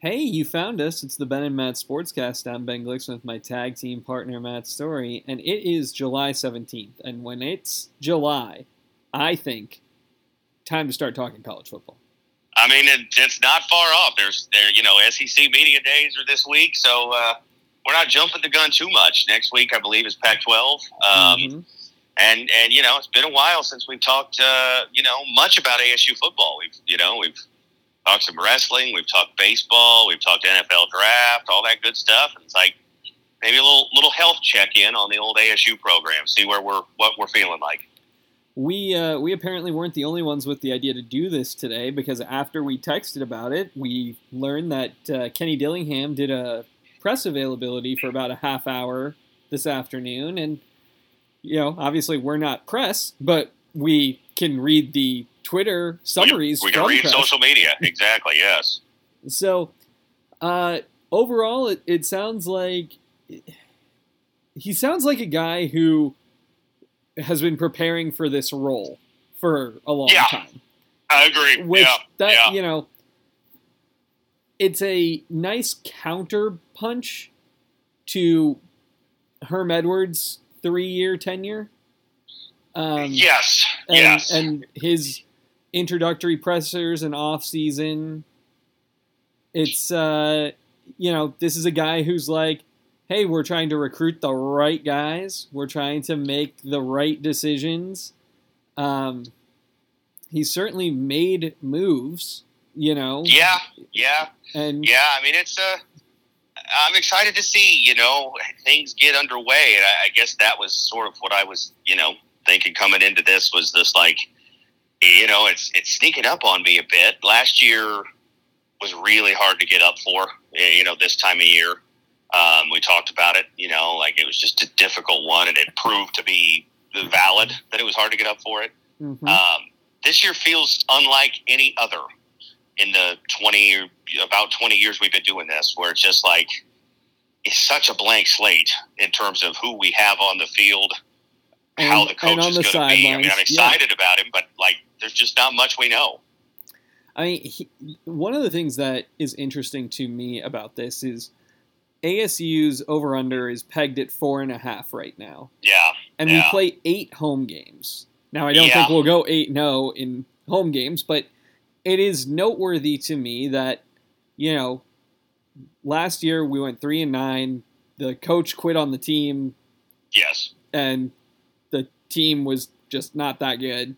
Hey, you found us. It's the Ben and Matt Sportscast. I'm Ben Glickson with my tag team partner, Matt Story, and it is July 17th. And when it's July, I think time to start talking college football. I mean, it, it's not far off. There's there, you know, SEC media days are this week, so uh, we're not jumping the gun too much. Next week, I believe, is Pac-12, um, Mhm. and and you know, it's been a while since we've talked, uh, you know, much about ASU football. We've you know we've talked some wrestling, we've talked baseball, we've talked NFL draft, all that good stuff. And it's like maybe a little little health check in on the old ASU program, see where we're what we're feeling like. We uh, we apparently weren't the only ones with the idea to do this today because after we texted about it, we learned that uh, Kenny Dillingham did a press availability for about a half hour this afternoon, and you know, obviously we're not press, but we can read the Twitter summaries We can from read social media exactly. Yes. So, uh, overall, it, it sounds like he sounds like a guy who has been preparing for this role for a long Yeah. time. I agree. Which yeah. that yeah. you know, it's a nice counter punch to Herm Edwards' three-year tenure. Um, yes. and, yes. and his introductory pressers and off season. It's uh, you know, this is a guy who's like, hey, we're trying to recruit the right guys. We're trying to make the right decisions. Um, he certainly made moves, you know. yeah. Yeah. And Yeah. I mean, it's Uh, I'm excited to see you know things get underway, and I, I guess that was sort of what I was you know thinking coming into this was this like you know it's it's sneaking up on me a bit. Last year was really hard to get up for. You know, this time of year. Um, we talked about it, you know, like it was just a difficult one, and it proved to be valid that it was hard to get up for it. Mhm. Um, this year feels unlike any other in the 20 about 20 years we've been doing this where it's just like it's such a blank slate in terms of who we have on the field how the coach and on is the going to be i mean i'm sidelines, yeah. excited about him but like there's just not much we know I mean, he, one of the things that is interesting to me about this is ASU's over under is pegged at four and a half right now, yeah and we play eight home games. Now, I don't Yeah. think we'll go eight no in home games, but it is noteworthy to me that you know last year we went three and nine. The coach quit on the team, yes and team was just not that good.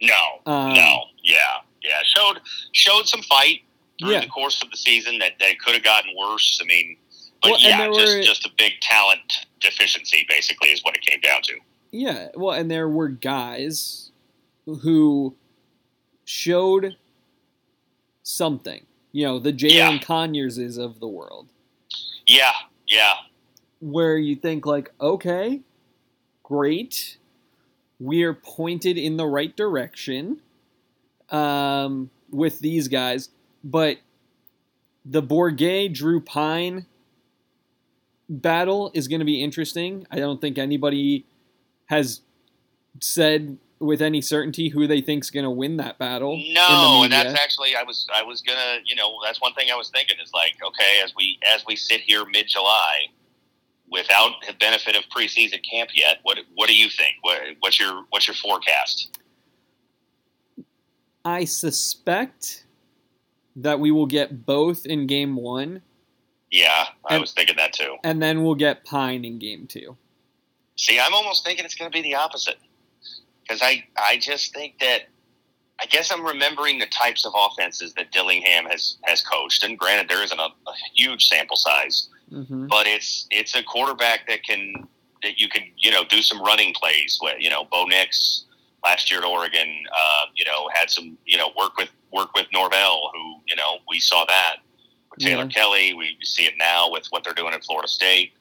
no Um, no yeah yeah showed showed some fight through Yeah. the course of the season that, that could have gotten worse i mean but Well, yeah just were- just a big talent deficiency basically is what it came down to Yeah, well, and there were guys who showed something. You know, the Jalin Yeah. Conyerses of the world, yeah yeah where you think like, okay, great, we're pointed in the right direction um, with these guys, but the Bourget Drew Pyne battle is going to be interesting. I don't think anybody has said with any certainty who they think's going to win that battle. No, and that's actually I was I was gonna you know that's one thing I was thinking is like okay as we as we sit here mid July without the benefit of preseason camp yet what what do you think? What, what's your what's your forecast? I suspect that we will get both in game one, yeah I And- was thinking that too. and then we'll get Pyne in game two. see I'm almost thinking it's gonna be the opposite. Because I I just think that I guess I'm remembering the types of offenses that Dillingham has has coached. And granted there isn't a, a huge sample size hmm but it's it's a quarterback that can that you can you know do some running plays with. You know, Bo Nix last year at Oregon, uh, you know, had some you know work with work with Norvell, who you know we saw that with Taylor Yeah. Kelly. We see it now with what they're doing at Florida State.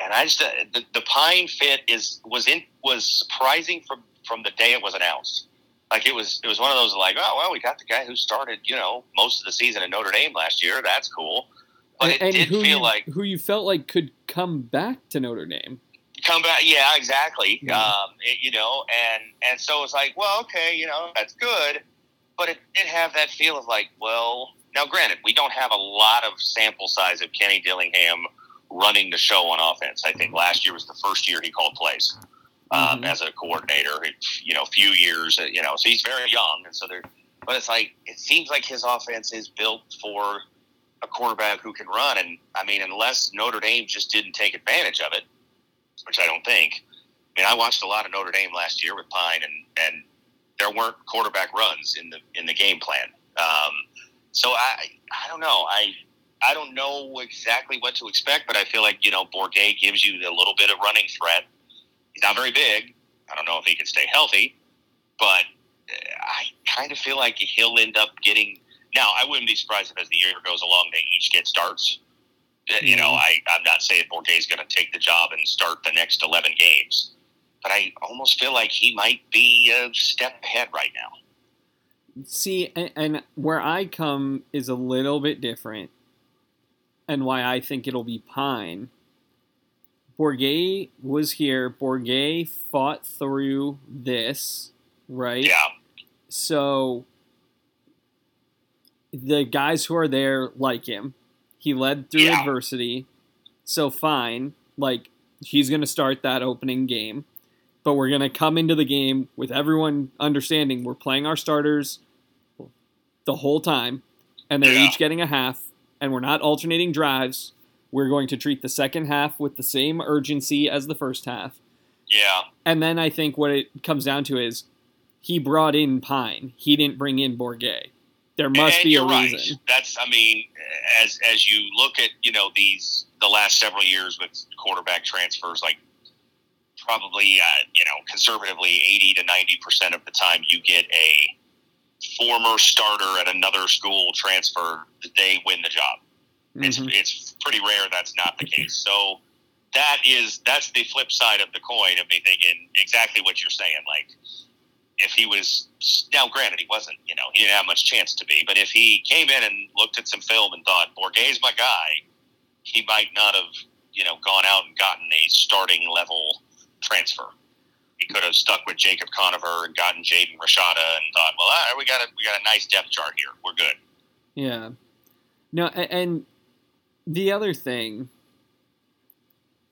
And I just uh, the, the Pyne fit is was in was surprising from from the day it was announced. Like it was it was one of those like oh well we got the guy who started you know most of the season in Notre Dame last year that's cool. But it and did who feel you, like who you felt like could come back to Notre Dame. come back. Yeah, exactly. Yeah. Um, it- you know, and and so it's like, well, okay, you know, that's good, but it did have that feel of like, well, Now, granted, we don't have a lot of sample size of Kenny Dillingham running the show on offense. I think last year was the first year he called plays um, Mhm. as a coordinator. You know, few years. You know, so he's very young, and so there. But it's like it seems like his offense is built for a quarterback who can run. And I mean, unless Notre Dame just didn't take advantage of it, which I don't think. I mean, I watched a lot of Notre Dame last year with Pyne, and and there weren't quarterback runs in the in the game plan. Um, so I I don't know. I I don't know exactly what to expect, but I feel like you know Bourget gives you a little bit of running threat. He's not very big. I don't know if he can stay healthy, but uh, I kind of feel like he'll end up getting. Now, I wouldn't be surprised if as the year goes along they each get starts. You know, Mhm. I, I'm not saying Bourget's going to take the job and start the next 11 games, but I almost feel like he might be a step ahead right now. See, and, and where I come is a little bit different, and why I think it'll be Pyne. Bourget was here. Bourget fought through this, right? Yeah, So the guys who are there like him. He led through Yeah. adversity. So fine, like he's going to start that opening game. But we're going to come into the game with everyone understanding we're playing our starters the whole time and they're Yeah. each getting a half and we're not alternating drives. We're going to treat the second half with the same urgency as the first half. yeah, And then I think what it comes down to is he brought in Pyne. He didn't bring in Bourget. There must and be a right. reason. That's, I mean, as as you look at you know these the last several years with quarterback transfers, like probably uh, you know conservatively eighty to ninety percent of the time you get a former starter at another school transfer, they win the job. It's Mhm. it's pretty rare that's not the case. So that is that's the flip side of the coin of me thinking exactly what you're saying. Like if he was now, granted, he wasn't. You know, he didn't have much chance to be. But if he came in and looked at some film and thought Bourget's my guy, he might not have you know gone out and gotten a starting level transfer. He could have stuck with Jacob Conover and gotten Jaden Rashada and thought, well, we got a we got a nice depth chart here. We're good. Yeah. No, and the other thing,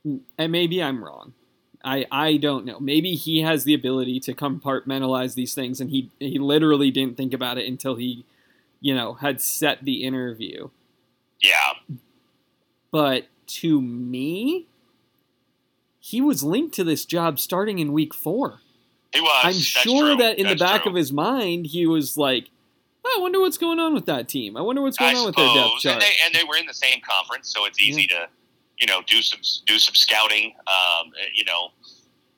and maybe I'm wrong. I, I don't know. Maybe he has the ability to compartmentalize these things, and he he literally didn't think about it until he, you know, had set the interview. Yeah, But to me, he was linked to this job starting in week four. he was. I'm That's sure true. that in the back true. of his mind, he was like, oh, I wonder what's going on with that team. I wonder what's going I on with their depth chart. and they and they were in the same conference, so it's easy to, you know, do some do some scouting. Um, you know,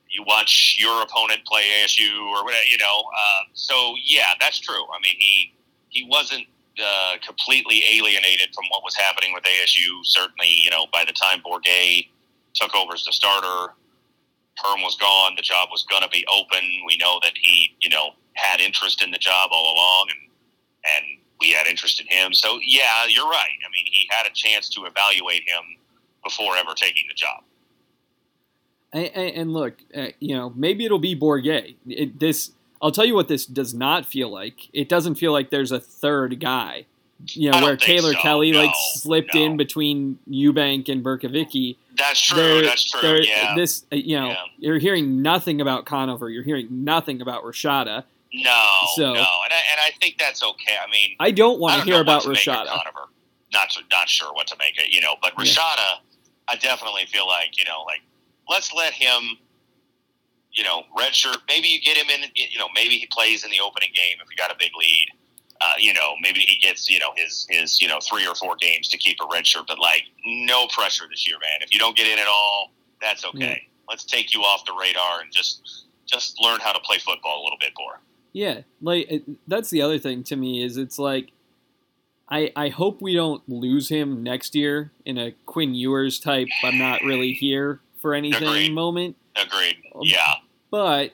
you watch your opponent play ASU or whatever. You know, uh, so yeah, that's true. I mean, he he wasn't uh, completely alienated from what was happening with ASU. Certainly, you know, by the time Bourget took over as the starter, Herm was gone. The job was going to be open. We know that he, you know, had interest in the job all along, and and we had interest in him. So yeah, you're right. I mean, he had a chance to evaluate him before ever taking the job. And, and, and look, uh, you know, maybe it'll be Bourget. It, this, I'll tell you what this does not feel like. It doesn't feel like there's a third guy. You know, where Taylor so. Kelly like slipped no. in between Eubank and Bercovici. That's true. There- that's true. yeah. This, uh, you know, Yeah. you're hearing nothing about Conover. You're hearing nothing about Rashada. no, so- no, and I, and I think that's okay. I mean, I don't want to hear about what to make of Rashada. Conover. Not not sure what to make it, you know. But Yeah. I definitely feel like you know, like let's let him, you know, redshirt. Maybe you get him in. You know, maybe he plays in the opening game if you got a big lead. Uh, you know, maybe he gets you know his his you know three or four games to keep a red shirt. But like, no pressure this year, man. If you don't get in at all, that's okay. Let's take you off the radar and just just learn how to play football a little bit more. Yeah, like that's the other thing to me is it's like I I hope we don't lose him next year in a Quinn Ewers type I'm not really here for anything Agreed. moment, Agreed. Um, Yeah. but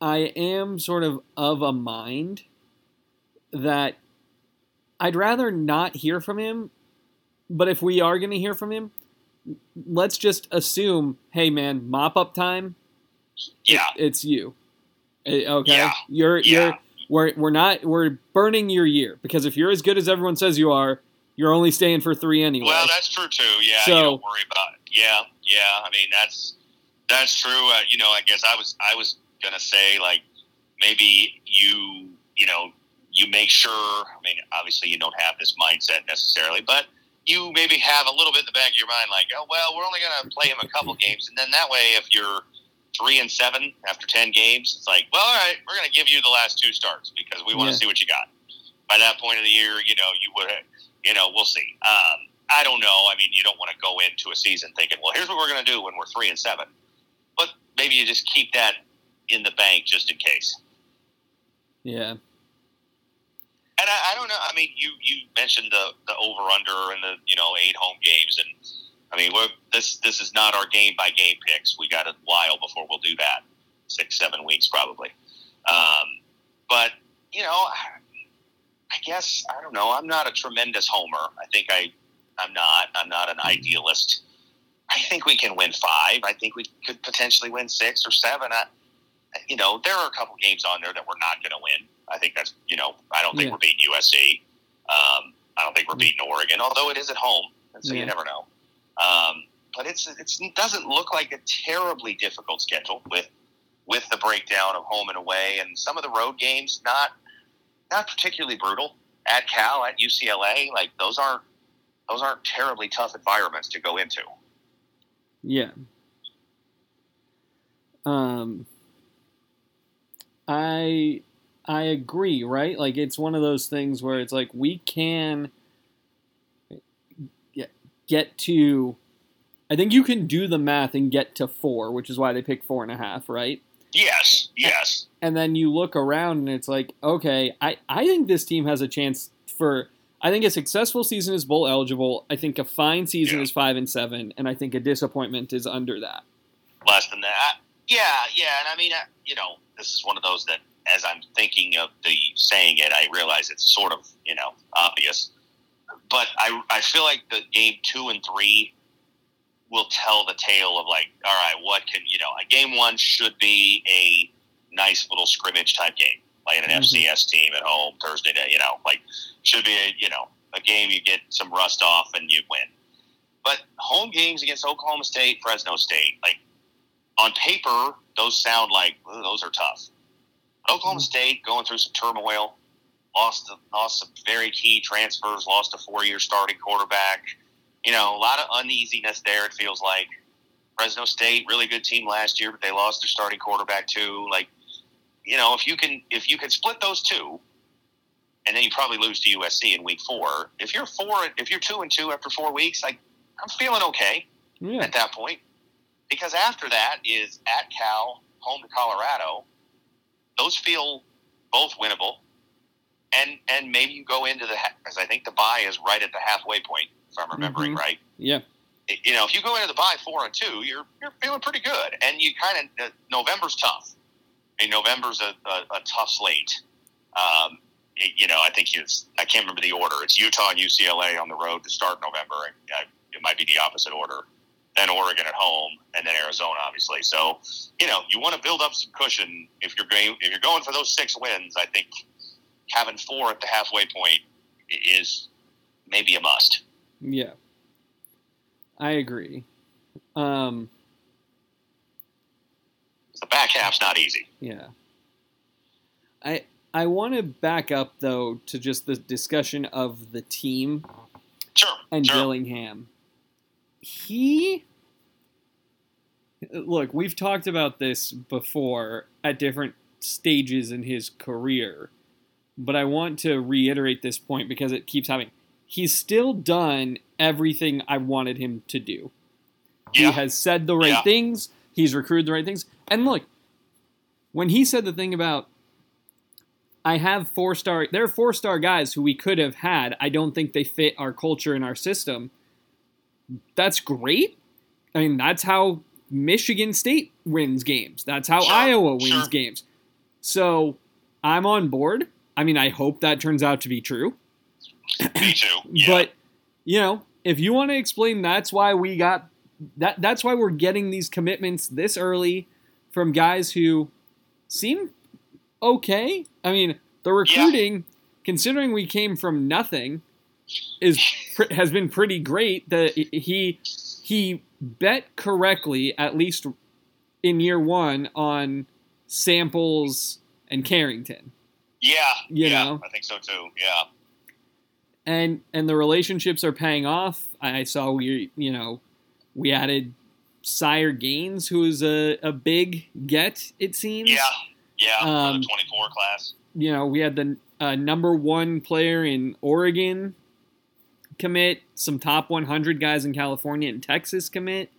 I am sort of of a mind that I'd rather not hear from him, but if we are going to hear from him, let's just assume, hey man, mop up time, Yeah. it's you. Eh, Okay, Yeah. you're Yeah. you're we're we're not we're burning your year because if you're as good as everyone says you are, you're only staying for three anyway. Well, that's true too. Yeah, So- you don't worry about it. Yeah, yeah. I mean, that's that's true. Uh, you know, I guess I was I was gonna say like maybe you you know you make sure. I mean, obviously you don't have this mindset necessarily, but you maybe have a little bit in the back of your mind, like, oh well, we're only gonna play him a couple games, and then that way, if you're three and seven after ten games, it's like, well, all right, we're gonna give you the last two starts because we want to Yeah. see what you got. By that point of the year, you know, you would, you know, we'll see. Um, I don't know. I mean, you don't want to go into a season thinking, well, here's what we're going to do when we're three and seven. But maybe you just keep that in the bank just in case. yeah, And I, I don't know. I mean, you you mentioned the the over under and the you know eight home games, and I mean, we're, this this is not our game by game picks. We got a while before we'll do that, six seven weeks probably. Um, but you know, I guess I don't know. I'm not a tremendous homer. I think I I'm not. I'm not an idealist. I think we can win five. I think we could potentially win six or seven. I, you know, there are a couple games on there that we're not going to win. I think that's you know, I don't think Yeah. we're beating USC. Um, I don't think we're beating Oregon, although it is at home, and so Yeah. you never know. Um, but it's, it's it doesn't look like a terribly difficult schedule with with the breakdown of home and away, and some of the road games not not particularly brutal. At Cal, at UCLA, like those aren't those aren't terribly tough environments to go into. yeah. Um, I I agree, right? Like it's one of those things where it's like we can get to. I think you can do the math and get to four, which is why they pick four and a half, right? Yes, yes, and then you look around and it's like, okay, I, I think this team has a chance for I think a successful season is bowl eligible. I think a fine season Yeah. is five and seven, and I think a disappointment is under that. less than that. Yeah, yeah, and I mean, you know, this is one of those that, as I'm thinking of the saying it, I realize it's sort of, you know, obvious. But I, I feel like the game two and three will tell the tale of like, all right, what can you know? A game one should be a nice little scrimmage type game, like an Mhm. FCS team at home Thursday day. You know, like should be a you know a game you get some rust off and you win. But home games against Oklahoma State, Fresno State, like on paper, those sound like those are tough. Oklahoma State going through some turmoil, lost lost some very key transfers, lost a four year starting quarterback. You know, a lot of uneasiness there. It feels like Fresno State, really good team last year, but they lost their starting quarterback too. Like, you know, if you can if you can split those two, and then you probably lose to USC in week four. If you're four, if you're two and two after four weeks, like I'm feeling okay Yeah, at that point. Because after that is at Cal, home to Colorado. Those feel both winnable. And and maybe you go into the because I think the buy is right at the halfway point, if I'm remembering Mhm. right. yeah, You know, if you go into the buy four and two, you're you're feeling pretty good. And you kind of uh, November's tough. I mean, November's a, a, a tough slate. Um, it- you know, I think it's I can't remember the order. It's Utah and UCLA on the road to start November, and uh, it might be the opposite order. Then Oregon at home, and then Arizona, obviously. So, you know, you want to build up some cushion if you're going if you're going for those six wins. I think having four at the halfway point is maybe a must. yeah. I agree. Um, The back half's not easy. yeah. I I want to back up though to just the discussion of the team Sure, and sure. Dillingham. He look, we've talked about this before at different stages in his career, but I want to reiterate this point because it keeps happening. He's still done everything I wanted him to do. He has said the right Yeah. things. He's recruited the right things. And look, when he said the thing about I have four star there are four star guys who we could have had. I don't think they fit our culture and our system. That's great. I mean, that's how Michigan State wins games. That's how Sure, Iowa wins sure. games. So I'm on board. I mean, I hope that turns out to be true. Me too. Yeah. But you know, if you want to explain that's why we got that that's why we're getting these commitments this early from guys who seem okay. I mean, the recruiting, considering we came from nothing, is has been pretty great. That he he bet correctly at least in year one on Samples and Carrington. Yeah, You yeah, know? I think so too. Yeah, and and the relationships are paying off. I saw we you know we added Sire Gaines, who is a, a big get. It seems. yeah, yeah. Um, the twenty-four class. You know we had the uh, number one player in Oregon commit, some top 100 guys in California and Texas commit,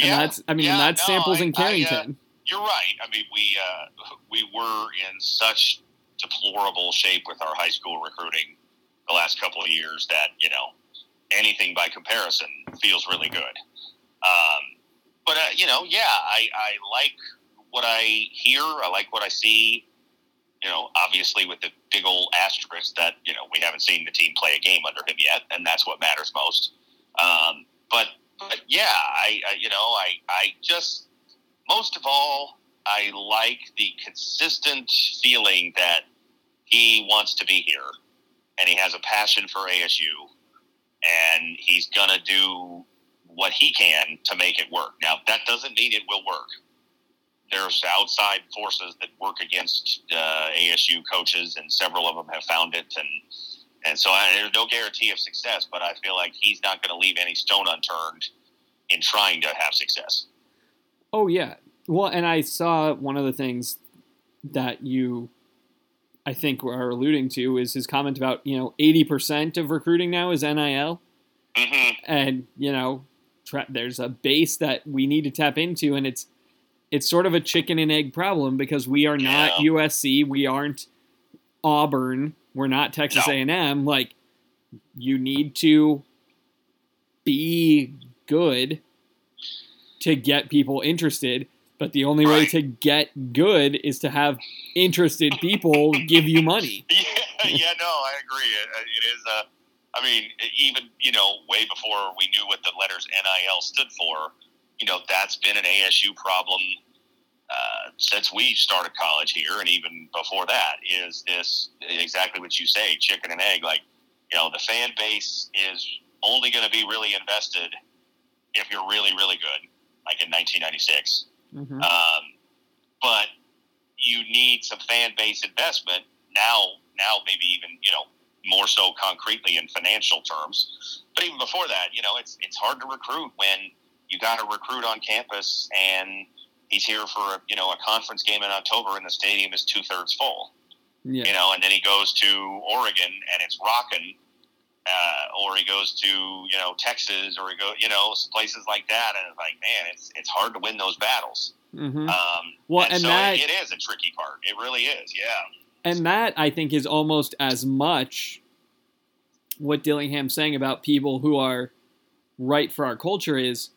and Yeah, that's I mean yeah, and that's no, samples I- and I, uh, Carrington. You're right. I mean, we uh, we were in such deplorable shape with our high school recruiting the last couple of years that you know anything by comparison feels really good. Um, but uh, you know, yeah, I, I like what I hear. I like what I see. You know, obviously with the big old asterisk that you know we haven't seen the team play a game under him yet, and that's what matters most. Um, but but yeah, I, I you know I I just most of all I like the consistent feeling that he wants to be here and he has a passion for ASU and he's gonna do what he can to make it work. Now that doesn't mean it will work. There's outside forces that work against uh, ASU coaches, and several of them have found it, and and so I, there's no guarantee of success. But I feel like he's not going to leave any stone unturned in trying to have success. Oh yeah. Well, and I saw one of the things that you I think we are alluding to is his comment about, you know, 80% of recruiting now is NIL hmm and, you know, tra- there's a base that we need to tap into and it's it's sort of a chicken and egg problem because we are not USC, we aren't Auburn, we're not Texas No. A&M like you need to be good to get people interested but the only way to get good is to have interested people give you money Yeah, yeah, no, I agree. It, it is. Uh, I mean, even you know, way before we knew what the letters NIL stood for, you know, that's been an ASU problem uh, since we started college here, and even before that. Is this exactly what you say, chicken and egg? Like, you know, the fan base is only going to be really invested if you're really, really good, like in 1996. Mhm. Um, but you need some fan base investment now. Now, maybe even you know more so concretely in financial terms. But even before that, you know, it's it's hard to recruit when you got to recruit on campus and he's here for you know a conference game in October and the stadium is two thirds full. yeah You know, and then he goes to Oregon and it's rocking. Uh, or he goes to you know Texas, or he go you know places like that, and it's like man, it's it's hard to win those battles. Mhm. Um, Well, and, and so that- it, it is a tricky part. It really is. Yeah. And that I think is almost as much what Dillingham's saying about people who are right for our culture is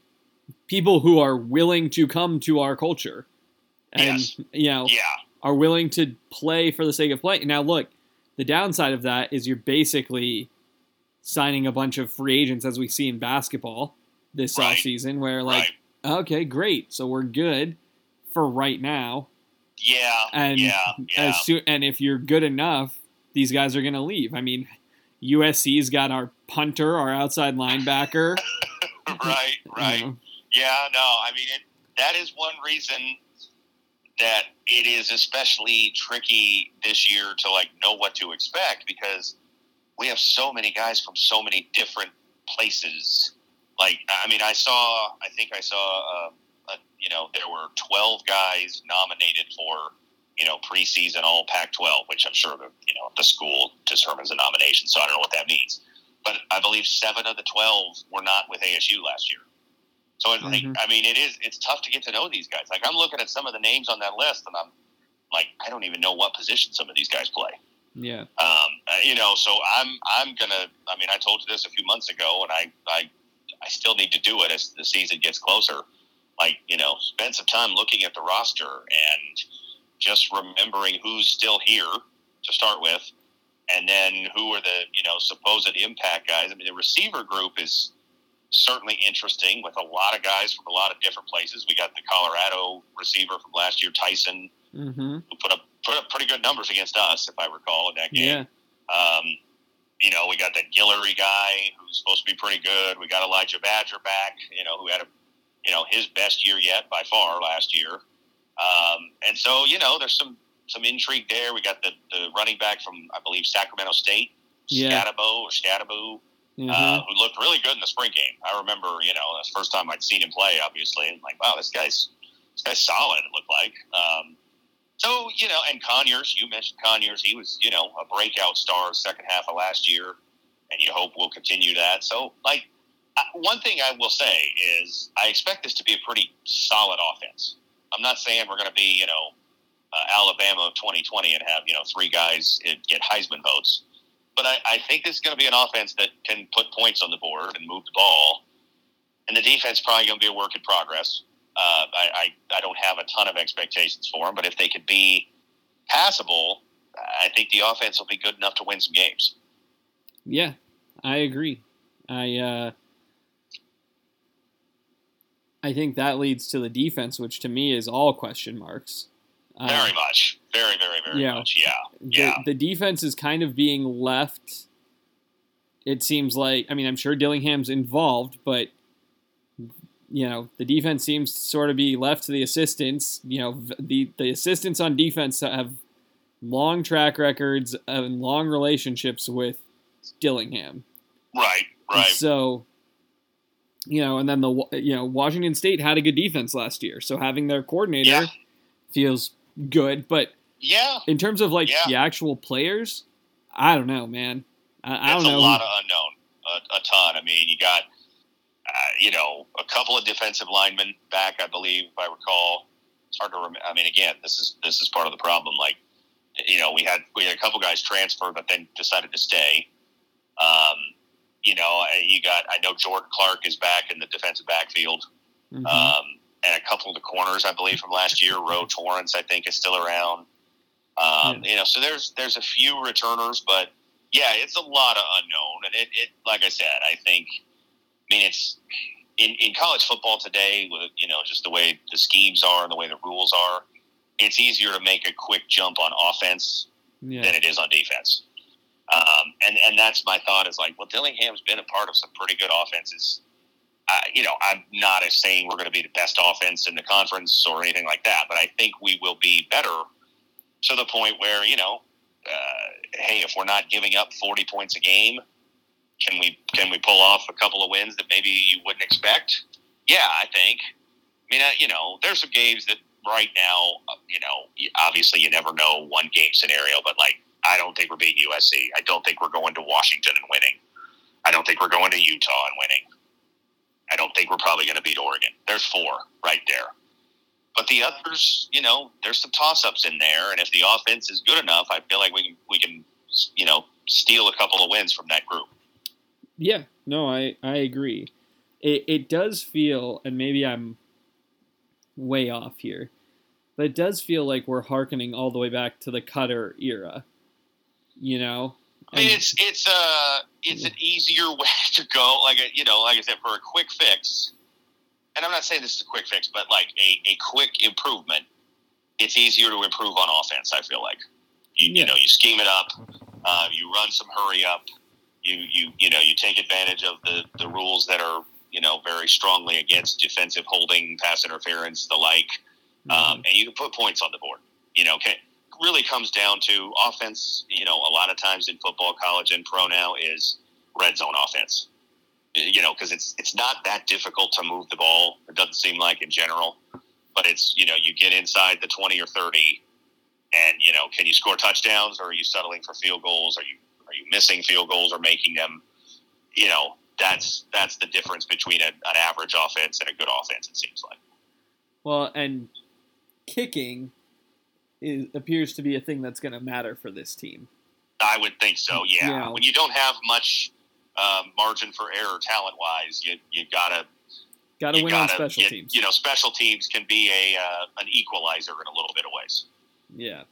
people who are willing to come to our culture and Yes. you know Yeah. are willing to play for the sake of play. Now look, the downside of that is you're basically signing a bunch of free agents as we see in basketball this Right. offseason where like right. okay, great. So we're good for right now Yeah. and yeah. Yeah. as soon and if you're good enough, these guys are going to leave. I mean, USC's got our punter, our outside linebacker. right. Right. know. Yeah. No. I mean, it, that is one reason that it is especially tricky this year to like know what to expect because we have so many guys from so many different places. Like, I mean, I saw. I think I saw. Uh, uh, you know, there were twelve guys nominated for you know, preseason All Pac-12, which I'm sure the you know the school determines the nomination, so I don't know what that means. But I believe seven of the twelve were not with ASU last year. So I, think, Mhm. I mean, it is it's tough to get to know these guys. Like I'm looking at some of the names on that list, and I'm like, I don't even know what position some of these guys play. Yeah. Um, uh, you know, so I'm I'm gonna. I mean, I told you this a few months ago, and I I I still need to do it as the season gets closer. Like you know, spend some time looking at the roster and just remembering who's still here to start with, and then who are the you know supposed impact guys. I mean, the receiver group is certainly interesting with a lot of guys from a lot of different places. We got the Colorado receiver from last year, Tyson. Mm-hmm. who put up put up pretty good numbers against us, if I recall, in that game. Yeah. Um, you know, we got that Guillory guy who's supposed to be pretty good. We got Elijah Badger back, you know, who had a, you know, his best year yet by far last year. Um, and so, you know, there's some some intrigue there. We got the, the running back from I believe Sacramento State, Yeah. Skattebo or Scatabu, Mhm. uh, who looked really good in the spring game. I remember, you know, that's the first time I'd seen him play, obviously, and like, wow, this guy's this guy's solid. It looked like. Um, so you know, and Conyers, you mentioned Conyers. He was, you know, a breakout star second half of last year, and you hope we'll continue that. So, like, one thing I will say is I expect this to be a pretty solid offense. I'm not saying we're going to be, you know, uh, Alabama of 2020 and have you know three guys get Heisman votes. But I, I think this is going to be an offense that can put points on the board and move the ball. And the defense probably going to be a work in progress. Uh, I, I, I don't have a ton of expectations for them, but if they could be passable, I think the offense will be good enough to win some games. Yeah, I agree. I uh, I think that leads to the defense, which to me is all question marks. Uh, Very much. Very, very, very yeah. much. Yeah. the, Yeah. the defense is kind of being left. It seems like I mean I'm sure Dillingham's involved, but you know the defense seems to sort of be left to the assistants. You know the the assistants on defense have long track records and long relationships with Dillingham. Right. And Right. So, you know, and then the you know Washington State had a good defense last year, so having their coordinator Yeah. feels good. But Yeah. in terms of like Yeah. the actual players, I don't know, man. I, I don't know. a lot of unknown. A, a ton. I mean, you got, you know, a couple of defensive linemen back, I believe, if I recall. It's hard to remember. I mean, again, this is this is part of the problem. Like, you know, we had we had a couple guys transfer, but then decided to stay. Um, you know, you got. I know Jordan Clark is back in the defensive backfield, Mhm. um, and a couple of the corners, I believe, from last year. Ro Torrence, I think, is still around. Um, You know, so there's there's a few returners, but yeah, it's a lot of unknown, and it, it like I said, I think. I mean, it's in, in college football today with you know just the way the schemes are and the way the rules are. It's easier to make a quick jump on offense yeah. than it is on defense. Um, and and that's my thought is like, well, Dillingham's been a part of some pretty good offenses. Uh, you know, I'm not as saying we're going to be the best offense in the conference or anything like that, but I think we will be better to the point where you know, uh, hey, if we're not giving up 40 points a game, can we can we pull off a couple of wins that maybe you wouldn't expect? Yeah, I think. I mean, uh, you know, there's some games that right now, uh, you know, obviously you never know one game scenario, but like, I don't think we're beating USC. I don't think we're going to Washington and winning. I don't think we're going to Utah and winning. I don't think we're probably going to beat Oregon. There's four right there. But the others, you know, there's some toss ups in there, and if the offense is good enough, I feel like we can we can, you know, steal a couple of wins from that group. Yeah, no, I I agree. It it does feel, and maybe I'm way off here, but it does feel like we're hearkening all the way back to the Koetter era. You know, I mean, it's it's a it's an easier way to go. Like a, you know, like I said, for a quick fix. And I'm not saying this is a quick fix, but like a, a quick improvement, it's easier to improve on offense. I feel like you, Yeah. you know you scheme it up, uh, you run some hurry up, you you you know you take advantage of the the rules that are you know very strongly against defensive holding, pass interference, the like um, and you can put points on the board. You know, can, really comes down to offense. You know, a lot of times in football, college, and pro now is red zone offense. You know, because it's it's not that difficult to move the ball. It doesn't seem like in general, but it's you know you get inside the twenty or thirty, and you know can you score touchdowns or are you settling for field goals? Are you you missing field goals or making them? You know, that's that's the difference between a, an average offense and a good offense. It seems like. well, and kicking is, appears to be a thing that's going to matter for this team. I would think so. Yeah. Yeah. When you don't have much um, margin for error talent wise, you you gotta Got to you win on gotta special you, teams. You know, special teams can be a uh, an equalizer in a little bit of ways. Yeah.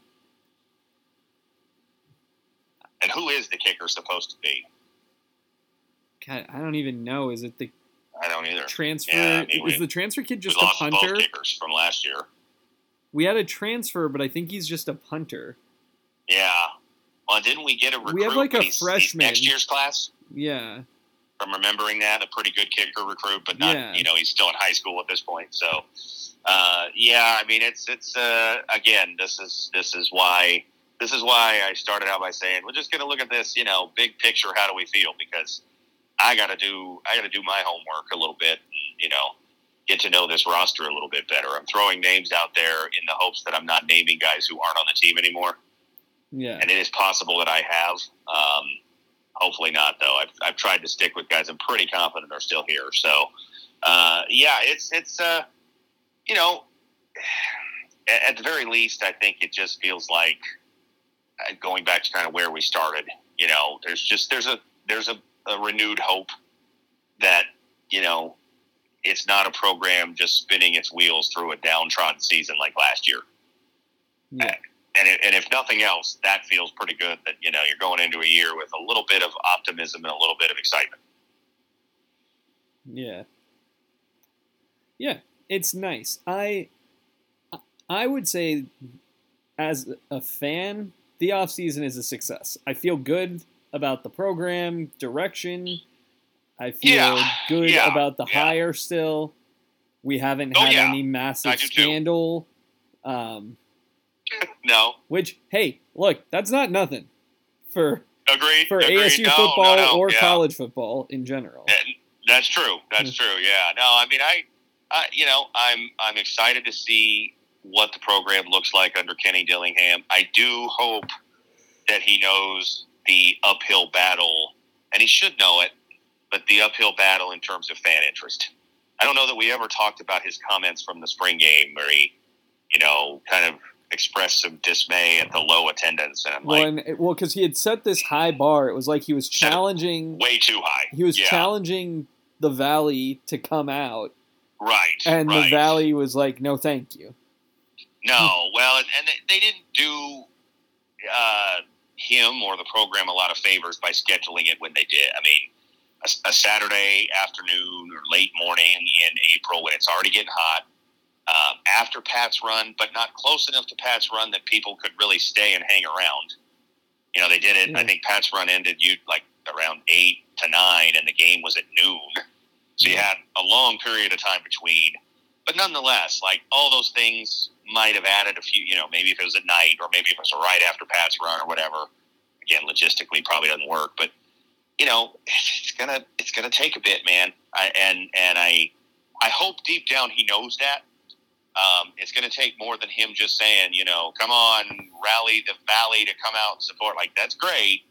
And who is the kicker supposed to be? God, I don't even know. Is it the I don't either. transfer? Yeah, I mean, is we- the transfer kid just a punter? kickers from last year. We had a transfer, but I think he's just a punter. Yeah. Well, didn't we get a recruit? We have, like, a he's- he's freshman. next year's class. Yeah. From remembering that, a pretty good kicker recruit, but not. Yeah. You know, he's still in high school at this point. So, uh, yeah. I mean, it's it's uh, again, this is this is why this is why I started out by saying we're just going to look at this. You know, big picture. How do we feel? Because I got to do I got to do my homework a little bit. And, you know, get to know this roster a little bit better. I'm throwing names out there in the hopes that I'm not naming guys who aren't on the team anymore. Yeah. and it is possible that I have. Um, hopefully not, though. I've, I've tried to stick with guys I'm pretty confident are still here. So, uh, yeah, it's it's uh, you know, at, the very least, I think it just feels like Uh, going back to kind of where we started. You know, there's just there's a there's a, a renewed hope that you know it's not a program just spinning its wheels through a downtrodden season like last year Yeah. and, it, and if nothing else, that feels pretty good. That you know you're going into a year with a little bit of optimism and a little bit of excitement. Yeah. Yeah, it's nice. I I would say as a fan, the offseason is a success. I feel good about the program, direction. I feel Yeah, good yeah, about the yeah. hire still. We haven't Oh, had any massive scandal. Um, No, which hey, look, that's not nothing for agreed. for agreed. ASU No, no, football no, or yeah. college football in general. That's true. That's Mm. true. Yeah. No, I mean, I, I, you know, I'm I'm excited to see what the program looks like under Kenny Dillingham. I do hope that he knows the uphill battle, and he should know it, but the uphill battle in terms of fan interest. I don't know that we ever talked about his comments from the spring game where he, you know, kind of expressed some dismay at the low attendance, and I'm Well, like, and, well, because he had set this high bar, it was like he was challenging. way too high. He was yeah, challenging the Valley to come out, right, and right. the Valley was like, "No, thank you." No, well, and, and they, didn't do uh, him or the program a lot of favors by scheduling it when they did. I mean, a, a Saturday afternoon or late morning in April when it's already getting hot, um, after Pat's run, but not close enough to Pat's run that people could really stay and hang around. You know, they did it. I think Pat's run ended you like around eight to nine, and the game was at noon. So you had a long period of time between. But nonetheless, like all those things might have added a few, you know, maybe if it was at night or maybe if it was a right after Pat's run or whatever. Again, logistically probably doesn't work, but you know, it's gonna it's gonna take a bit, man. I, and and I I hope deep down he knows that. Um, it's to take more than him just saying, you know, come on, rally the valley to come out and support. Like that's great,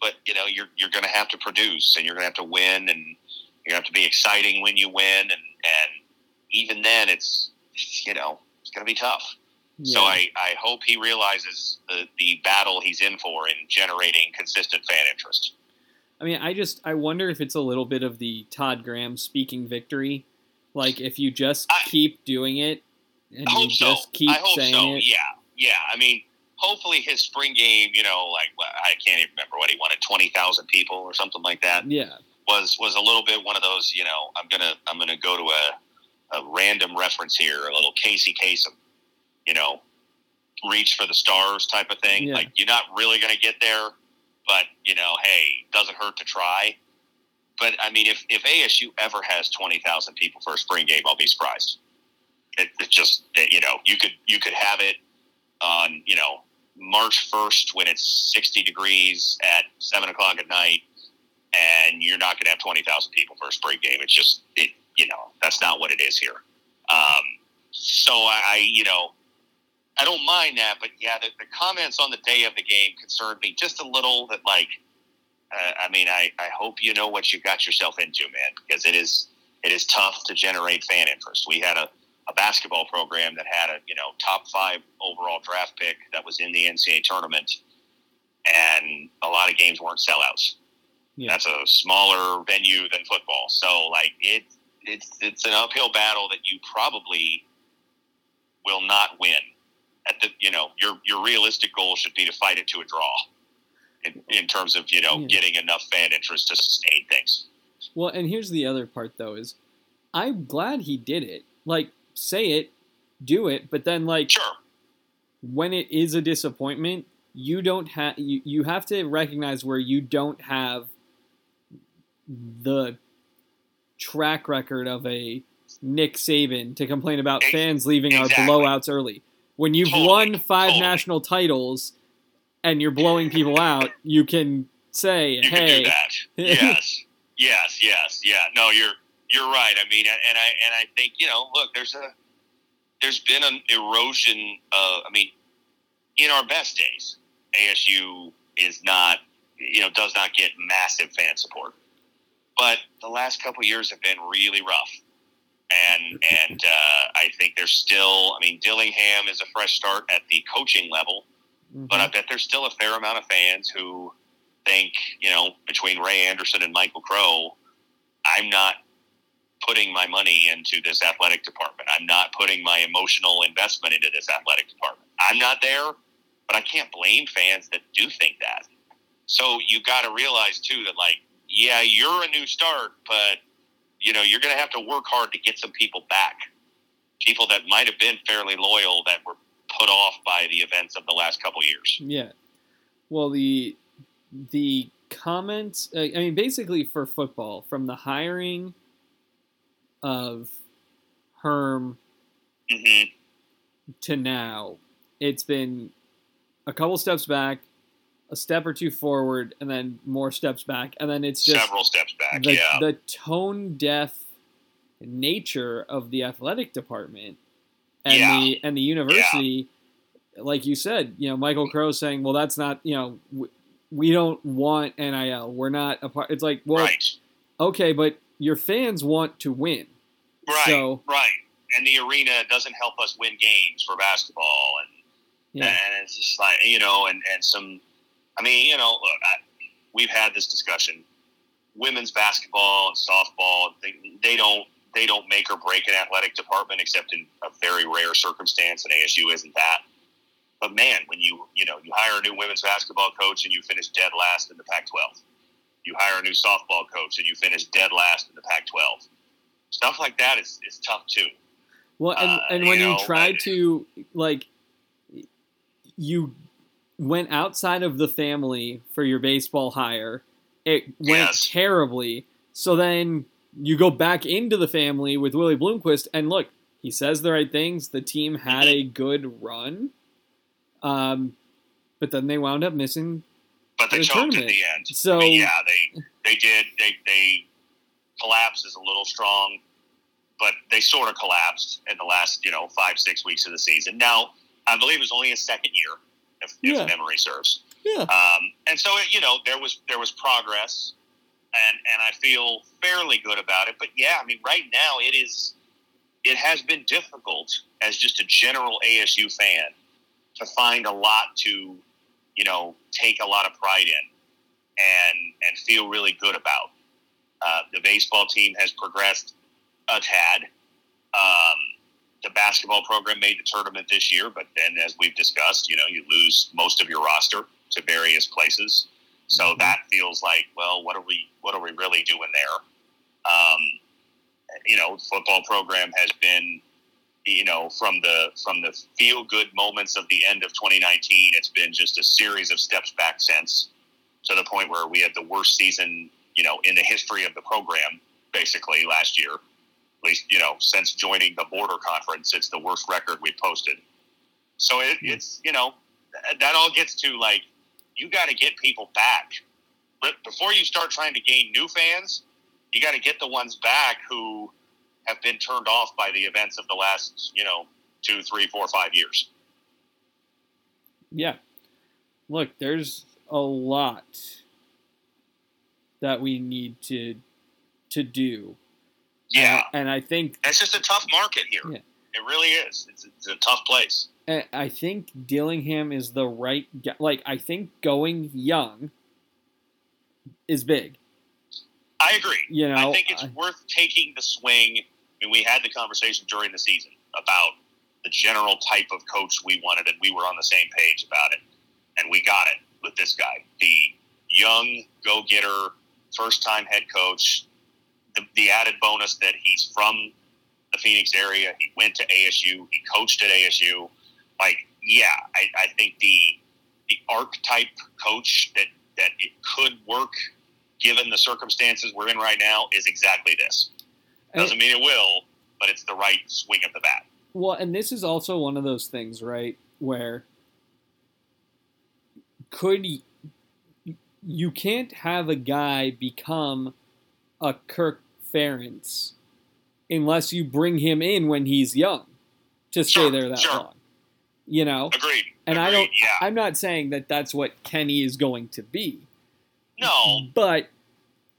but you know, you're you're to have to produce, and you're to have to win, and you're to have to be exciting when you win, and and even then, it's you know, it's going to be tough. So I, I hope he realizes the, the battle he's in for in generating consistent fan interest. I mean, I just I wonder if it's a little bit of the Todd Graham speaking victory. Like if you just I- keep doing it and I you so. just keep I hope saying so. it. Yeah, yeah. I mean, hopefully his spring game, you know, like well, I can't even remember what he wanted, twenty thousand people or something like that. Yeah. Was was a little bit one of those, you know, I'm gonna I'm gonna go to a, a random reference here, a little Casey Kasem, you know, reach for the stars type of thing. Yeah. Like you're not really gonna get there, but you know, hey, doesn't hurt to try. But I mean, if, if ASU ever has twenty thousand people for a spring game, I'll be surprised. It, it just you know you could you could have it on you know March first when it's sixty degrees at seven o'clock at night, and you're not going to have twenty thousand people for a spring game. It's just it you know that's not what it is here. Um, so I, you know I don't mind that, but yeah, the, the comments on the day of the game concerned me just a little. That like uh, I mean, I, I hope you know what you got yourself into, man, because it is it is tough to generate fan interest. We had a, a basketball program that had a you know top five overall draft pick that was in the NCAA tournament, and a lot of games weren't sellouts. Yeah. That's a smaller venue than football, so like it it's it's an uphill battle that you probably will not win. At the you know your your realistic goal should be to fight it to a draw in, in terms of you know Yeah. getting enough fan interest to sustain things. Well, and here's the other part though is I'm glad he did it. Like say it, do it. But then, like, Sure. when it is a disappointment, you don't have you, you have to recognize where you don't have the track record of a Nick Saban to complain about fans leaving exactly. our blowouts early. When you've Totally, won five totally. national titles and you're blowing people out, you can say, You can "Hey, that. yes, yes, yes, yeah. No, you're you're right. I mean, and I and I think you know, look, there's a there's been an erosion. Of, I mean, in our best days, ASU is not you know does not get massive fan support, but the last couple years have been really rough. And and uh, I think there's still. I mean, Dillingham is a fresh start at the coaching level, but I bet there's still a fair amount of fans who think, you know, between Ray Anderson and Michael Crow, I'm not putting my money into this athletic department. I'm not putting my emotional investment into this athletic department. I'm not there, but I can't blame fans that do think that. So you got to realize too that like, yeah, you're a new start, but you know, you're going to have to work hard to get some people back. People that might have been fairly loyal that were put off by the events of the last couple years. Yeah. Well, the the comments. uh, I mean, basically for football, from the hiring of Herm hmm to now, it's been a couple steps back, a step or two forward, and then more steps back, and then it's just Several steps back. the, yeah. the tone deaf nature of the athletic department and Yeah. the and the university like you said you know michael crow saying well that's not you know we, we don't want nil we're not a part it's like well right. okay but your fans want to win Right. so- right. And the arena doesn't help us win games for basketball, and yeah and it's just like you know, and and some. I mean, you know, look, I, we've had this discussion. Women's basketball and softball, they, they don't they don't make or break an athletic department except in a very rare circumstance, and ASU isn't that. But man, when you you know you hire a new women's basketball coach and you finish dead last in the Pac-12, you hire a new softball coach and you finish dead last in the Pac-12. Stuff like that is, is tough too. well and, uh, and when you you, try to like you went outside of the family for your baseball hire it went Yes. terribly so then you go back into the family with Willie Bloomquist, and look, he says the right things. The team had a good run, um, but then they wound up missing. But they The choked at the end. So I mean, yeah, they they did. They they collapse is a little strong, but they sort of collapsed in the last you know five six weeks of the season. Now I believe it was only a second year, if, Yeah. if memory serves. yeah, Um, and so it, you know there was there was progress, and and I feel fairly good about it. But yeah, I mean right now it is it has been difficult as just a general ASU fan to find a lot to you know take a lot of pride in and and feel really good about. Uh, the baseball team has progressed a tad. Um, the basketball program made the tournament this year, but then, as we've discussed, you know, you lose most of your roster to various places. So Mhm. that feels like, well, what are we, what are we really doing there? Um, you know, football program has been, you know, from the from the feel good moments of the end of 2019, it's been just a series of steps back since, to the point where we had the worst season, you know, in the history of the program, basically last year. At least, you know, since joining the border conference, it's the worst record we've posted. So it, it's, you know, that all gets to like, you got to get people back. But before you start trying to gain new fans, you got to get the ones back who have been turned off by the events of the last, you know, two, three, four, five years. yeah. Look, there's a lot that we need to to do. Yeah. and I think It's just a tough market here. Yeah. It really is. It's, it's a tough place. I I think Dillingham is the right guy. Like, I think going young is big. I agree. You know, I think it's I- worth taking the swing. I mean, we had the conversation during the season about the general type of coach we wanted, and we were on the same page about it. And we got it with this guy, the young go getter, first time head coach. The, the added bonus that he's from the Phoenix area. He went to ASU. He coached at ASU. Like, yeah, I, I think the the archetype coach that that it could work given the circumstances we're in right now is exactly this. Doesn't mean it will, but it's the right swing of the bat. Well, and this is also one of those things, right, where could you can't have a guy become a Kirk Ferentz unless you bring him in when he's young to stay Sure, there that sure. long. You know, Agreed. and I don't. Yeah. I'm not saying that that's what Kenny is going to be. No. But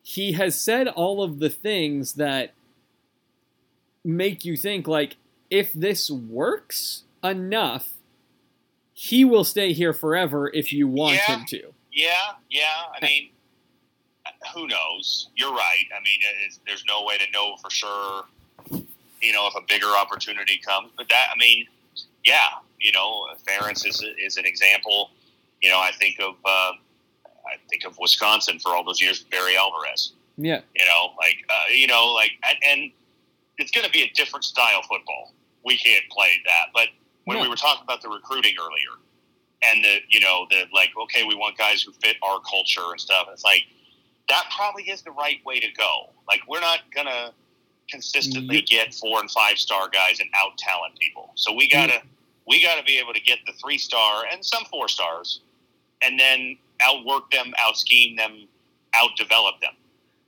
he has said all of the things that make you think like if this works enough, he will stay here forever if you want Yeah. him to. Yeah. Yeah. I mean, who knows? You're right. I mean, it's, there's no way to know for sure. You know, if a bigger opportunity comes, but that I mean, yeah. You know, Ferentz is is an example. You know, I think of uh, I think of Wisconsin for all those years, Barry Alvarez. Yeah. You know, like uh, you know, like and, it's going to be a different style football. We can't play that. But when No. we were talking about the recruiting earlier, and the you know the like, okay, we want guys who fit our culture and stuff. It's like that probably is the right way to go. Like we're not gonna consistently Yep. get four and five star guys and out talent people. So we gotta mm-hmm. we gotta be able to get the three star and some four stars, and then outwork them, out scheme them, out develop them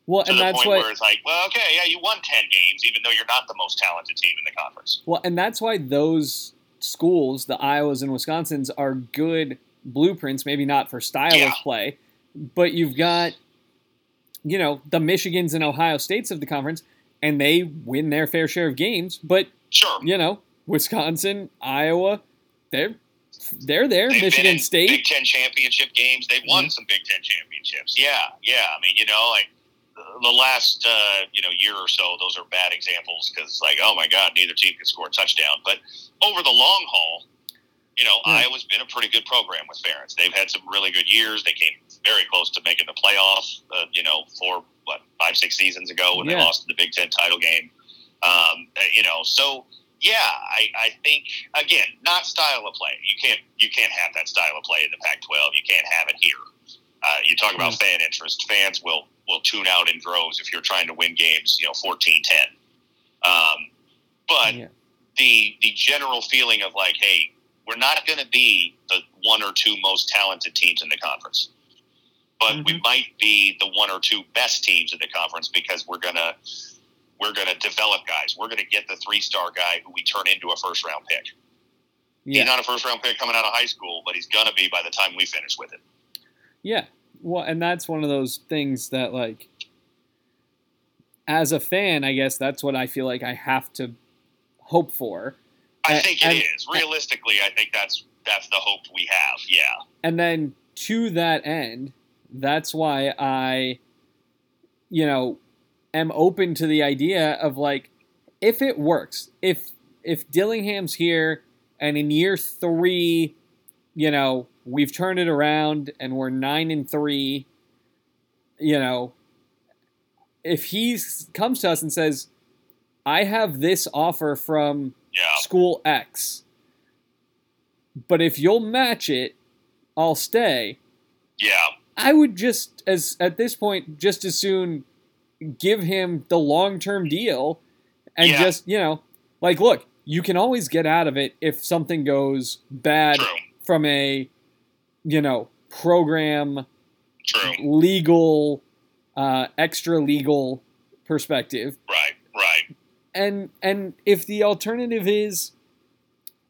Well, to and the that's point why. where it's like, well, okay, yeah, you won ten games, even though you're not the most talented team in the conference. Well, and that's why those schools, the Iowas and Wisconsins, are good blueprints. Maybe not for style Yeah. of play, but you've got, you know, the Michigans and Ohio States of the conference, and they win their fair share of games. But Sure, you know, Wisconsin, Iowa, they're they're there. they've Michigan been in State, Big Ten championship games. They've won Mhm. some Big Ten championships. Yeah, yeah. I mean, you know, like the- the last uh, you know year or so, those are bad examples because, like, oh my God, neither team can score a touchdown. But over the long haul, you know, Yeah. Iowa's been a pretty good program with Ferentz. They've had some really good years. They came very close to making the playoffs. Uh, you know, four what five six seasons ago when Yeah. they lost in the Big Ten title game. Um, uh, you know, so yeah, I, I think again, not style of play. You can't you can't have that style of play in the Pac-12. You can't have it here. Uh, you talk about fan interest. Fans will will tune out in droves if you're trying to win games. You know, 14-10. Um, but Yeah. the the general feeling of like, hey, we're not going to be the one or two most talented teams in the conference, but we Mhm. might be the one or two best teams in the conference because we're gonna we're gonna develop guys. We're gonna get the three star guy who we turn into a first round pick. He's not a first round pick coming out of high school, but he's gonna be by the time we finish with it. yeah. Well, and that's one of those things that like, as a fan, I guess that's what I feel like I have to hope for. I think it and- is. Realistically, I think that's that's the hope we have. Yeah. And then to that end, that's why I, you know, am open to the idea of like, if it works, if if Dillingham's here and in year three, you know, we've turned it around and we're nine and three, you know, if he comes to us and says, I have this offer from Yeah. school X. But if you'll match it, I'll stay. Yeah. I would just as at this point just as soon give him the long-term deal and Yeah. just, you know, like look, you can always get out of it if something goes bad True. from a you know, program True. legal uh extra legal perspective. Right. And and if the alternative is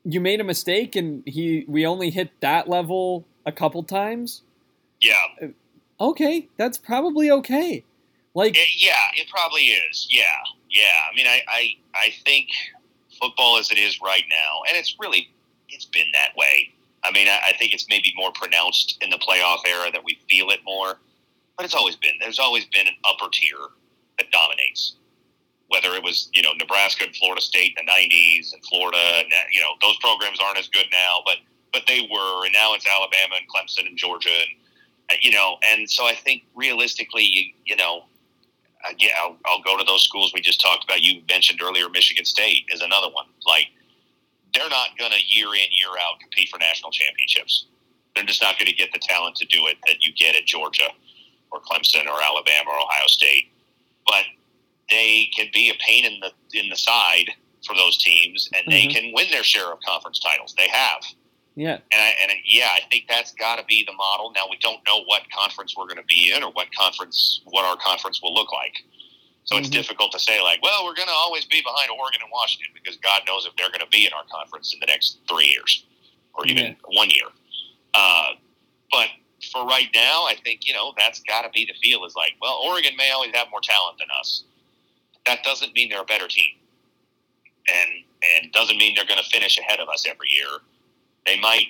you made a mistake and he we only hit that level a couple times Yeah. Uh, okay that's probably okay like It, yeah, it probably is. Yeah, yeah. I mean, I, I, I think football as it is right now, and it's really, it's been that way. I mean, I, I think it's maybe more pronounced in the playoff era that we feel it more, but it's always been. There's always been an upper tier that dominates. Whether it was, you know, Nebraska and Florida State in the '90s, and Florida, and that, you know, those programs aren't as good now, but but they were, and now it's Alabama and Clemson and Georgia, and uh, you know, and so I think realistically, you, you know, again, I'll, I'll go to those schools we just talked about. You mentioned earlier, Michigan State is another one. Like they're not going to year in year out compete for national championships. They're just not going to get the talent to do it that you get at Georgia or Clemson or Alabama or Ohio State. But they can be a pain in the in the side for those teams, and they Mhm. can win their share of conference titles. They have. Yeah. And, I, and yeah, I think that's got to be the model. Now we don't know what conference we're going to be in or what conference, what our conference will look like. So it's Mhm. difficult to say like, well, we're going to always be behind Oregon and Washington because God knows if they're going to be in our conference in the next three years or even Yeah. one year. Uh, but for right now, I think you know that's got to be the feel. Is like, well, Oregon may always have more talent than us. That doesn't mean they're a better team, and and doesn't mean they're going to finish ahead of us every year. They might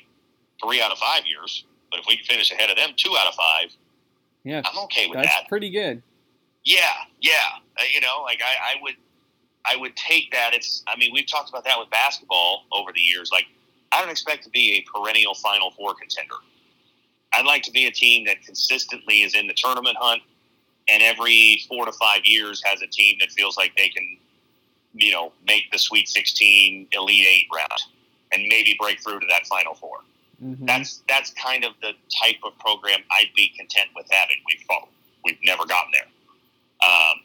three out of five years, but if we can finish ahead of them two out of five, Yeah. I'm okay with That's that. pretty good. Yeah, yeah. Uh, you know, like I, I would, I would take that. It's. I mean, we've talked about that with basketball over the years. Like, I don't expect to be a perennial Final Four contender. I'd like to be a team that consistently is in the tournament hunt, and every four to five years has a team that feels like they can, you know, make the Sweet Sixteen, Elite Eight round, and maybe break through to that Final 4 Mhm. That's that's kind of the type of program I'd be content with having. We've fought, we've never gotten there. Um,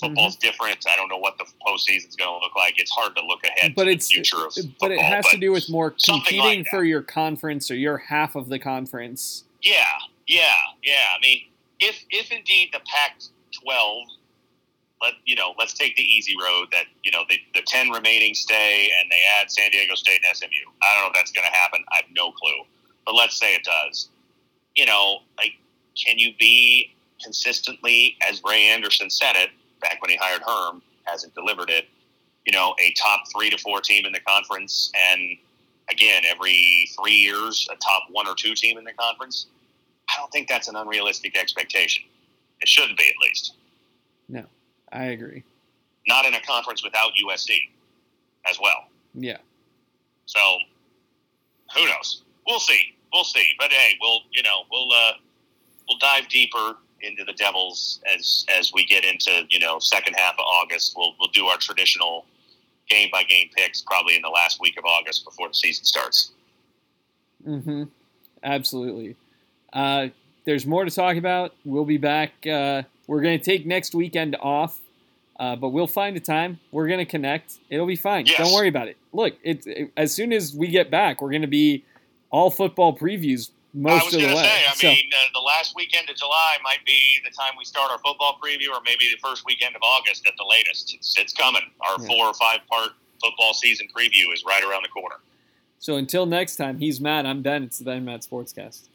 football's Mm-hmm. different. I don't know what the postseason's going to look like. It's hard to look ahead but to it's the future of football. but it has to do with more competing like for your conference or your half of the conference. Yeah, yeah, yeah. I mean, if if indeed the Pac-12, let you know, let's take the easy road that you know the, the ten remaining stay and they add San Diego State and SMU. I don't know if that's going to happen. I have no clue, but let's say it does. You know, like, can you be consistently, as Ray Anderson said it back when he hired Herm, hasn't delivered it. You know, a top three to four team in the conference, and again, every three years, a top one or two team in the conference. I don't think that's an unrealistic expectation. It shouldn't be, at least. No, I agree. Not in a conference without USC as well. Yeah. So, who knows? We'll see. We'll see. But hey, we'll you know we'll uh, we'll dive deeper into the Devils as as we get into you know second half of August. We'll we'll do our traditional game by game picks probably in the last week of August before the season starts. Mm-hmm. Absolutely. Uh, there's more to talk about. We'll be back. Uh, we're going to take next weekend off, uh, but we'll find a time. We're going to connect. It'll be fine. Yes. Don't worry about it. Look, it's it, as soon as we get back, we're going to be all football previews most of the way. I was going to say, I So- mean, uh, the last weekend of July might be the time we start our football preview, or maybe the first weekend of August at the latest. It's, it's coming. Our Yeah. four or five part football season preview is right around the corner. so until next time, he's Matt. I'm Ben. It's the Ben Matt Sportscast.